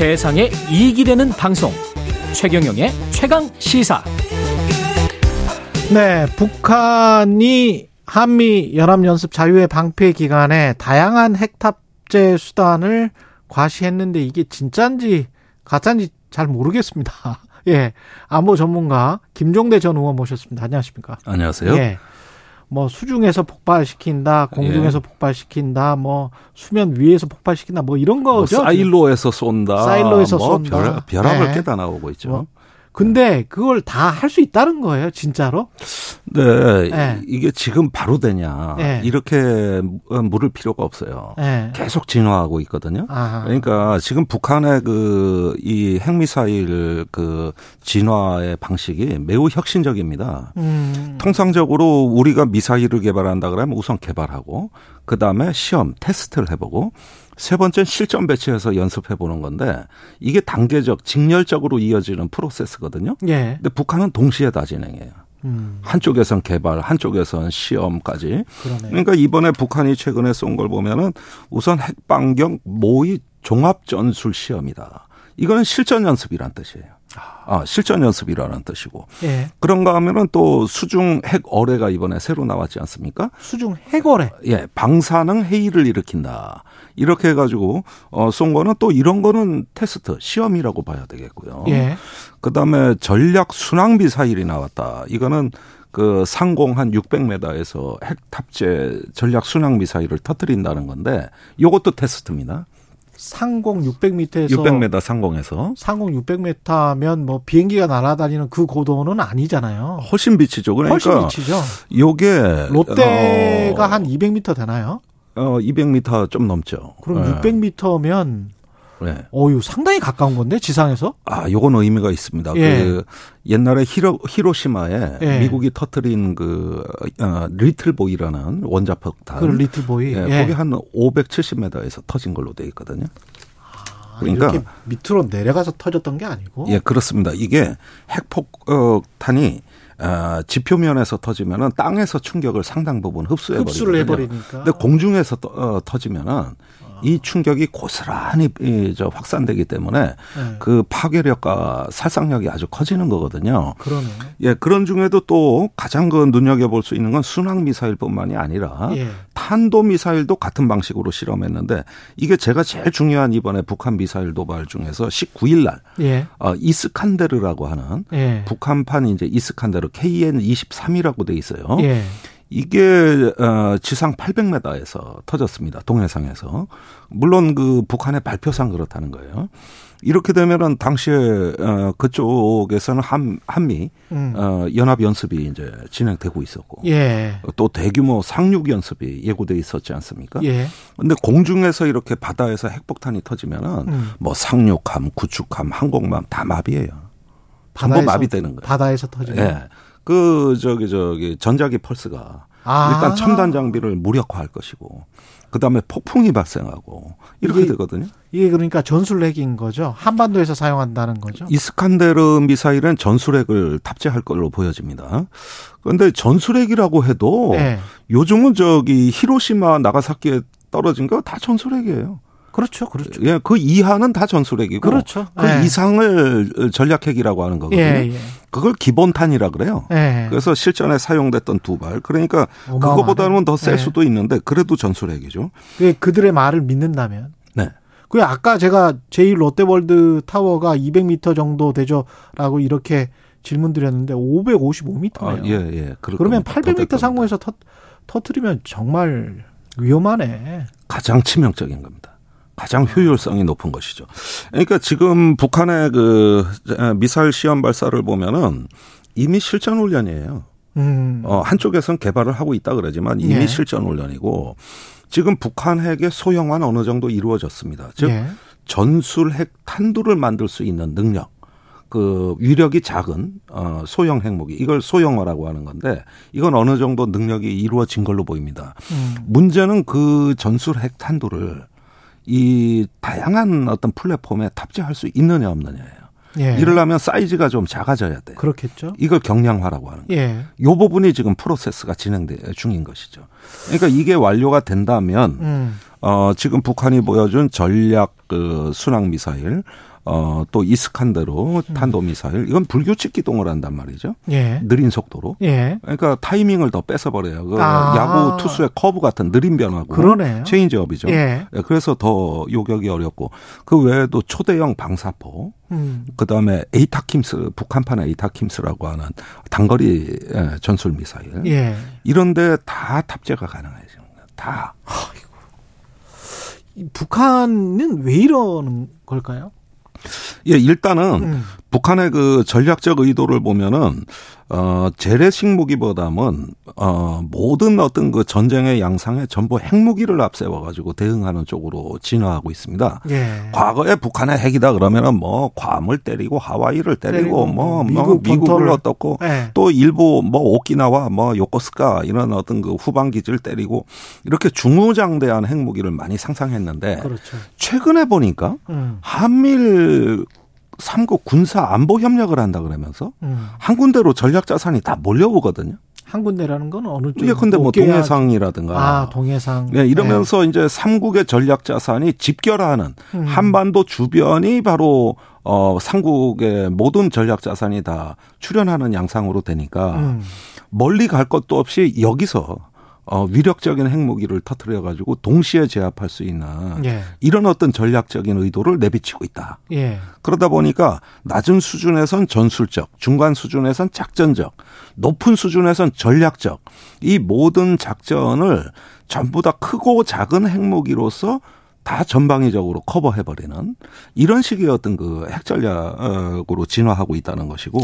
세상에 이익이 되는 방송 최경영의 최강 시사 네, 북한이 한미 연합연습 자유의 방패 기간에 다양한 핵탑재 수단을 과시했는데 이게 진짠지 가짠지 잘 모르겠습니다. 예. 안보 전문가 김종대 전 의원 모셨습니다. 안녕하십니까? 안녕하세요. 예. 뭐 수중에서 폭발시킨다, 공중에서 예. 폭발시킨다, 뭐 수면 위에서 폭발시킨다, 뭐 이런 뭐 거죠. 사일로에서 쏜다. 사일로에서 뭐 쏜다. 별, 별합을 네. 깨다 나오고 있죠. 뭐. 근데 그걸 다 할 수 있다는 거예요, 진짜로? 네, 네. 이게 지금 바로 되냐. 네. 이렇게 물을 필요가 없어요. 예. 계속 진화하고 있거든요. 아. 그러니까 지금 북한의 그 이 핵미사일 그 진화의 방식이 매우 혁신적입니다. 음. 통상적으로 우리가 미사일을 개발한다 그러면 우선 개발하고 그 다음에 시험 테스트를 해보고 세 번째는 실전 배치해서 연습해 보는 건데 이게 단계적 직렬적으로 이어지는 프로세스거든요. 예. 근데 북한은 동시에 다 진행해요. 음. 한쪽에선 개발, 한쪽에선 시험까지. 그러네. 그러니까 이번에 북한이 최근에 쏜 걸 보면은 우선 핵반경 모의 종합 전술 시험이다. 이거는 실전 연습이란 뜻이에요. 아, 실전 연습이라는 뜻이고. 예. 그런가 하면은 또 수중 핵 어뢰가 이번에 새로 나왔지 않습니까? 수중 해거래. 예, 방사능 해일을 일으킨다. 이렇게 해가지고 어, 쏜 거는 또 이런 거는 테스트 시험이라고 봐야 되겠고요. 예. 그다음에 전략 순항 미사일이 나왔다. 이거는 그 상공 한 600m에서 핵 탑재 전략 순항 미사일을 터뜨린다는 건데 요것도 테스트입니다. 상공 600m에서 600m 상공에서 상공 600m면 뭐 비행기가 날아다니는 그 고도는 아니잖아요. 훨씬 비치죠. 그러니까 훨씬 미치죠. 요게 롯데가 어, 한 200m 되나요? 어 200m 좀 넘죠. 그럼 예. 600m면 네. 어유 상당히 가까운 건데 지상에서? 아, 요건 의미가 있습니다. 예. 그 옛날에 히로, 히로시마에 예. 미국이 터트린 그 어, 리틀보이라는 원자폭탄. 그 리틀보이. 예, 예. 거기 한 570m에서 터진 걸로 돼 있거든요. 그러니까 아, 이렇게 밑으로 내려가서 터졌던 게 아니고. 예, 그렇습니다. 이게 핵폭탄이 어, 지표면에서 터지면은 땅에서 충격을 상당 부분 흡수해 버리거든요. 해버리니까. 근데 공중에서 떠- 어, 터지면은 이 충격이 고스란히 이, 저 확산되기 때문에 예. 그 파괴력과 살상력이 아주 커지는 거거든요. 그러네. 예, 그런 중에도 또 가장 그 눈여겨 볼 수 있는 건 순항 미사일뿐만이 아니라 예. 탄도 미사일도 같은 방식으로 실험했는데 이게 제가 제일 중요한 이번에 북한 미사일 도발 중에서 19일 날 예. 어, 이스칸데르라고 하는 예. 북한판 이제 이스칸데르 KN23이라고 돼 있어요. 예. 이게 어 지상 800m에서 터졌습니다. 동해상에서. 물론 그 북한의 발표상 그렇다는 거예요. 이렇게 되면은 당시에 어 그쪽에서는 한 한미 음. 어 연합 연습이 이제 진행되고 있었고 예. 또 대규모 상륙 연습이 예고돼 있었지 않습니까? 예. 근데 공중에서 이렇게 바다에서 핵폭탄이 터지면은 음. 뭐 상륙함, 구축함, 항공모함 다 마비예요. 전부 바다에서- 마비되는 거예요. 바다에서 터지면. 예. 그 저기 저기 전자기 펄스가 아. 일단 첨단 장비를 무력화할 것이고 그다음에 폭풍이 발생하고 이렇게 이게- 되거든요. 이게 그러니까 전술핵인 거죠. 한반도에서 사용한다는 거죠. 이스칸데르 미사일은 전술핵을 탑재할 걸로 보여집니다. 그런데 전술핵이라고 해도 예. 요즘은 저기 히로시마 나가사키에 떨어진 거 다 전술핵이에요. 그렇죠. 그렇죠. 예, 그 이하는 다 전술핵이고 그렇죠. 그 예. 이상을 전략핵이라고 하는 거거든요. 예, 예. 그걸 기본탄이라 그래요. 예. 그래서 실전에 사용됐던 두 발. 그러니까 어마어마하네. 그거보다는 더셀 예. 수도 있는데 그래도 전술핵이죠. 그 그들의 말을 믿는다면. 네. 그 아까 제가 제1 롯데월드 타워가 200m 정도 되죠라고 이렇게 질문 드렸는데 555m네요. 아, 예, 예. 그러면 겁니다. 더 800m 될 상공에서 터, 터트리면 정말 위험하네. 가장 치명적인 겁니다. 가장 효율성이 높은 것이죠. 그러니까 지금 북한의 그 미사일 시험 발사를 보면은 이미 실전 훈련이에요. 음. 어, 한쪽에선 개발을 하고 있다 그러지만 이미 예. 실전 훈련이고 지금 북한 핵의 소형화는 어느 정도 이루어졌습니다. 즉 예. 전술 핵 탄두를 만들 수 있는 능력. 그 위력이 작은 어 소형 핵무기 이걸 소형화라고 하는 건데 이건 어느 정도 능력이 이루어진 걸로 보입니다. 음. 문제는 그 전술 핵 탄두를 이 다양한 어떤 플랫폼에 탑재할 수 있느냐 없느냐예요. 예. 이러려면 사이즈가 좀 작아져야 돼요. 그렇겠죠. 이걸 경량화라고 하는 거예요. 예. 요 부분이 지금 프로세스가 진행돼 중인 것이죠. 그러니까 이게 완료가 된다면 음. 어 지금 북한이 보여준 전략 그 순항 미사일 어, 또 이스칸데르 탄도미사일 이건 불규칙 기동을 한단 말이죠. 예. 느린 속도로. 예. 그러니까 타이밍을 더 뺏어버려요. 그 아. 야구 투수의 커브 같은 느린 변화구 그러네요. 체인지업이죠. 예. 예, 그래서 더 요격이 어렵고 그 외에도 초대형 방사포, 음. 그 다음에 ATACMS 북한판의 ATACMS라고 하는 단거리 예, 전술 미사일 예. 이런데 다 탑재가 가능해요. 다. 이 북한은 왜 이러는 걸까요? 예, 일단은 음. 북한의 그 전략적 의도를 보면은 어 재래식 무기보다는 어 모든 어떤 그 전쟁의 양상에 전부 핵무기를 앞세워 가지고 대응하는 쪽으로 진화하고 있습니다. 예. 과거에 북한의 핵이다 그러면은 뭐 괌을 때리고 하와이를 때리고, 때리고 뭐, 미국 뭐 미국을 어떻고 예. 또 일부 뭐 오키나와 뭐 요코스카 이런 어떤 그 후방 기지를 때리고 이렇게 중후장대한 핵무기를 많이 상상했는데 그렇죠. 최근에 보니까 음. 한미일 삼국 군사 안보 협력을 한다 그러면서 음. 한 군데로 전략 자산이 다 몰려오거든요. 한 군데라는 건 어느 쪽? 예, 근데 뭐 동해상이라든가 아, 동해상. 네, 이러면서 이제 삼국의 전략 자산이 집결하는 음. 한반도 주변이 바로 어 삼국의 모든 전략 자산이 다 출현하는 양상으로 되니까 음. 멀리 갈 것도 없이 여기서 어 위력적인 핵무기를 터뜨려 가지고 동시에 제압할 수 있는 예. 이런 어떤 전략적인 의도를 내비치고 있다. 예. 그러다 보니까 낮은 수준에선 전술적, 중간 수준에선 작전적, 높은 수준에선 전략적 이 모든 작전을 전부 다 크고 작은 핵무기로서 다 전방위적으로 커버해버리는 이런 식의 어떤 그 핵 전략으로 진화하고 있다는 것이고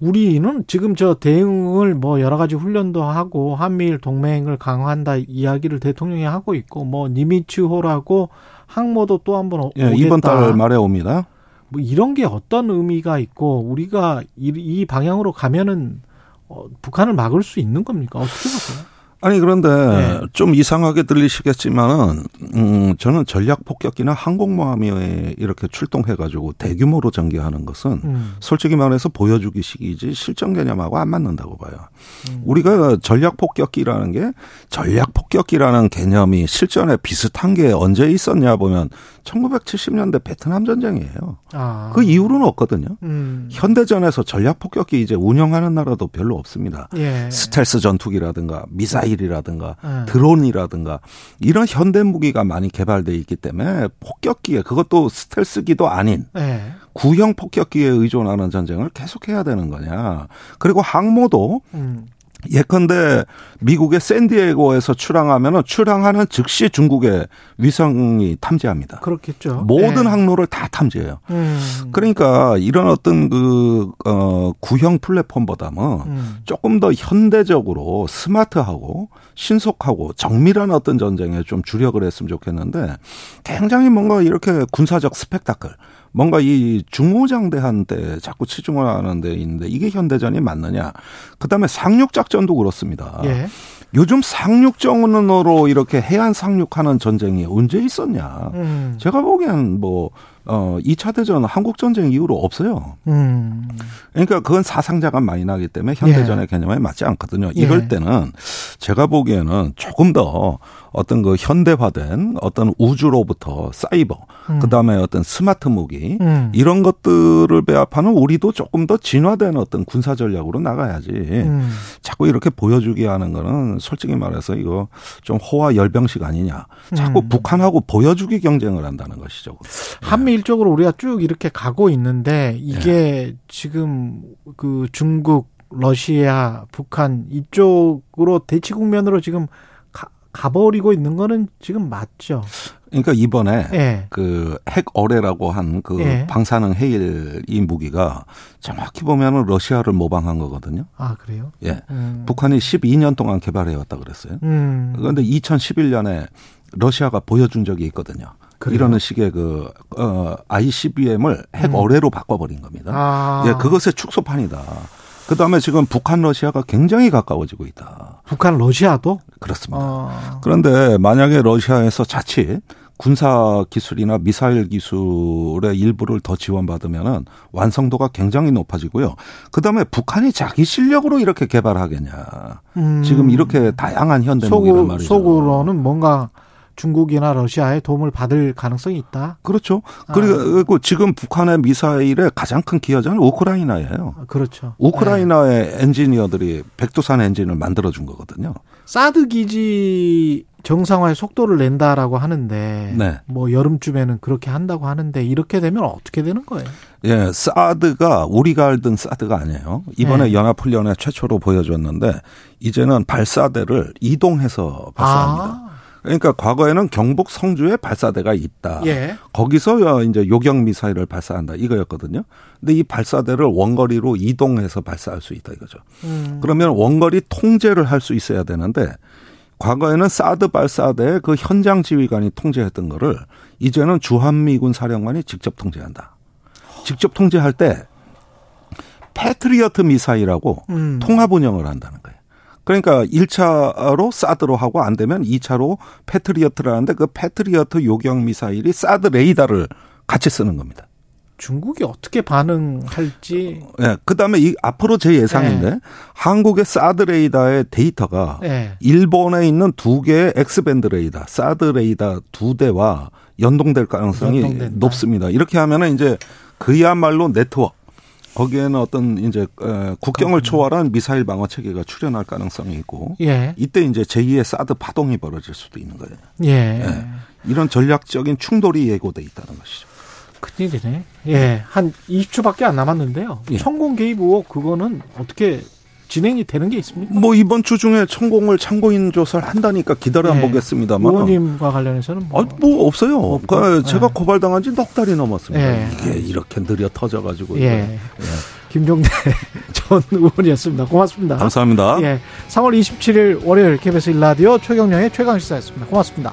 우리는 지금 저 대응을 뭐 여러 가지 훈련도 하고 한미일 동맹을 강화한다 이야기를 대통령이 하고 있고 뭐 니미츠호라고 항모도 또 한번 오- 예. 이번 달 말에 옵니다. 뭐 이런 게 어떤 의미가 있고 우리가 이, 이 방향으로 가면은 어, 북한을 막을 수 있는 겁니까? 어떻게 보세요? 아니 그런데 네. 좀 이상하게 들리시겠지만은 음 저는 전략 폭격기나 항공모함이 이렇게 출동해 가지고 대규모로 전개하는 것은 음. 솔직히 말해서 보여주기식이지 실전 개념하고 안 맞는다고 봐요. 음. 우리가 전략 폭격기라는 게 전략 폭격기라는 개념이 실전에 비슷한 게 언제 있었냐 보면 1970년대 베트남 전쟁이에요. 아. 그 이후로는 없거든요. 음. 현대전에서 전략 폭격기 이제 운영하는 나라도 별로 없습니다. 예. 스텔스 전투기라든가 미사일이라든가 음. 드론이라든가 이런 현대 무기가 많이 개발돼 있기 때문에 폭격기에 그것도 스텔스기도 아닌 예. 구형 폭격기에 의존하는 전쟁을 계속해야 되는 거냐. 그리고 항모도 음. 예컨대 미국의 샌디에고에서 출항하면은 출항하는 즉시 중국의 위성이 탐지합니다. 그렇겠죠. 모든 예. 항로를 다 탐지해요. 음. 그러니까 이런 어떤 그, 어, 구형 플랫폼보다는 음. 조금 더 현대적으로 스마트하고 신속하고 정밀한 어떤 전쟁에 좀 주력을 했으면 좋겠는데 굉장히 뭔가 이렇게 군사적 스펙타클 뭔가 이 중후장대한테 자꾸 치중을 하는 데 있는데 이게 현대전이 맞느냐. 그다음에 상륙 작전도 그렇습니다. 예. 요즘 상륙전으로 이렇게 해안 상륙하는 전쟁이 언제 있었냐. 음. 제가 보기엔 뭐 어, 2차 대전 한국 전쟁 이후로 없어요. 음. 그러니까 그건 사상자가 많이 나기 때문에 현대전의 개념에 맞지 않거든요. 이럴 예. 때는 제가 보기에는 조금 더 어떤 그 현대화된 어떤 우주로부터 사이버, 음. 그 다음에 어떤 스마트 무기, 음. 이런 것들을 배합하는 우리도 조금 더 진화된 어떤 군사 전략으로 나가야지. 음. 자꾸 이렇게 보여주기 하는 거는 솔직히 말해서 이거 좀 호화 열병식 아니냐. 자꾸 음. 북한하고 보여주기 경쟁을 한다는 것이죠. 한미 일 쪽으로 우리가 쭉 이렇게 가고 있는데 이게 지금 그 중국, 러시아, 북한 이쪽으로 대치 국면으로 지금 가, 가버리고 있는 거는 지금 맞죠. 그러니까 이번에 예. 그핵 어뢰라고 한그 예. 방사능 해일 이 무기가 정확히 보면은 러시아를 모방한 거거든요. 아 그래요? 예. 음. 북한이 12년 동안 개발해 왔다 그랬어요. 음. 그런데 2011년에 러시아가 보여준 적이 있거든요. 그래요? 이러는 식의 그, 어, ICBM을 핵 음. 어뢰로 바꿔버린 겁니다. 아. 예, 그것의 축소판이다. 그 다음에 지금 북한 러시아가 굉장히 가까워지고 있다. 북한, 러시아도. 그렇습니다. 어. 그런데 만약에 러시아에서 자칫 군사 기술이나 미사일 기술의 일부를 더 지원받으면은 완성도가 굉장히 높아지고요. 그 다음에 북한이 자기 실력으로 이렇게 개발하겠냐. 음. 지금 이렇게 다양한 현대 무기란 속으로, 말이죠. 속으로는 뭔가 중국이나 러시아의 도움을 받을 가능성이 있다. 그렇죠. 아. 그리고 지금 북한의 미사일의 가장 큰 기여자는 우크라이나예요. 아, 그렇죠. 우크라이나의 네. 엔지니어들이 백두산 엔진을 만들어 준 거거든요. 사드 기지 정상화의 속도를 낸다라고 하는데 네. 뭐 여름쯤에는 그렇게 한다고 하는데 이렇게 되면 어떻게 되는 거예요? 예, 사드가 우리가 알던 사드가 아니에요. 이번에 네. 연합훈련에 최초로 보여줬는데 이제는 발사대를 이동해서 발사합니다. 아, 그러니까 과거에는 경북 성주에 발사대가 있다. 예. 거기서 이제 요격 미사일을 발사한다 이거였거든요. 근데 이 발사대를 원거리로 이동해서 발사할 수 있다 이거죠. 음, 그러면 원거리 통제를 할 수 있어야 되는데 과거에는 사드 발사대 그 현장 지휘관이 통제했던 거를 이제는 주한미군 사령관이 직접 통제한다. 직접 통제할 때 패트리어트 미사일하고 음. 통합 운영을 한다는 거예요. 그러니까 1차로 사드로 하고 안 되면 2차로 패트리어트를 하는데 그 패트리어트 요격 미사일이 사드 레이더를 같이 쓰는 겁니다. 중국이 어떻게 반응할지 예. 그다음에 이 앞으로 제 예상인데 네. 한국의 사드 레이더의 데이터가 예. 일본에 있는 두 개의 X-band 레이더, 사드 레이더 두 대와 연동될 가능성이 연동된다. 높습니다. 이렇게 하면은 이제 그야말로 네트워크 거기에는 어떤 이제 에, 국경을 초월한 미사일 방어 체계가 출현할 가능성이 있고 예. 이때 이제 제2의 사드 파동이 벌어질 수도 있는 거예요. 예. 예. 이런 전략적인 충돌이 예고돼 있다는 것이죠. 큰일이네. 예. 한 20초밖에 안 남았는데요. 예. 천공 개입 의혹 그거는 어떻게 진행이 되는 게 있습니까? 뭐 이번 주 중에 천공을 참고인 조사를 한다니까 기다려 예. 보겠습니다만 의원님과 관련해서는 뭐, 아, 뭐 없어요. 없고. 그 제가 예. 고발당한 지 넉 달이 넘었습니다. 예. 이게 이렇게 느려 터져가지고. 예. 이거. 김종대 전 의원이었습니다. 고맙습니다. 감사합니다. 예. 3월 27일 월요일 KBS 일라디오 최경령의 최강 시사였습니다. 고맙습니다.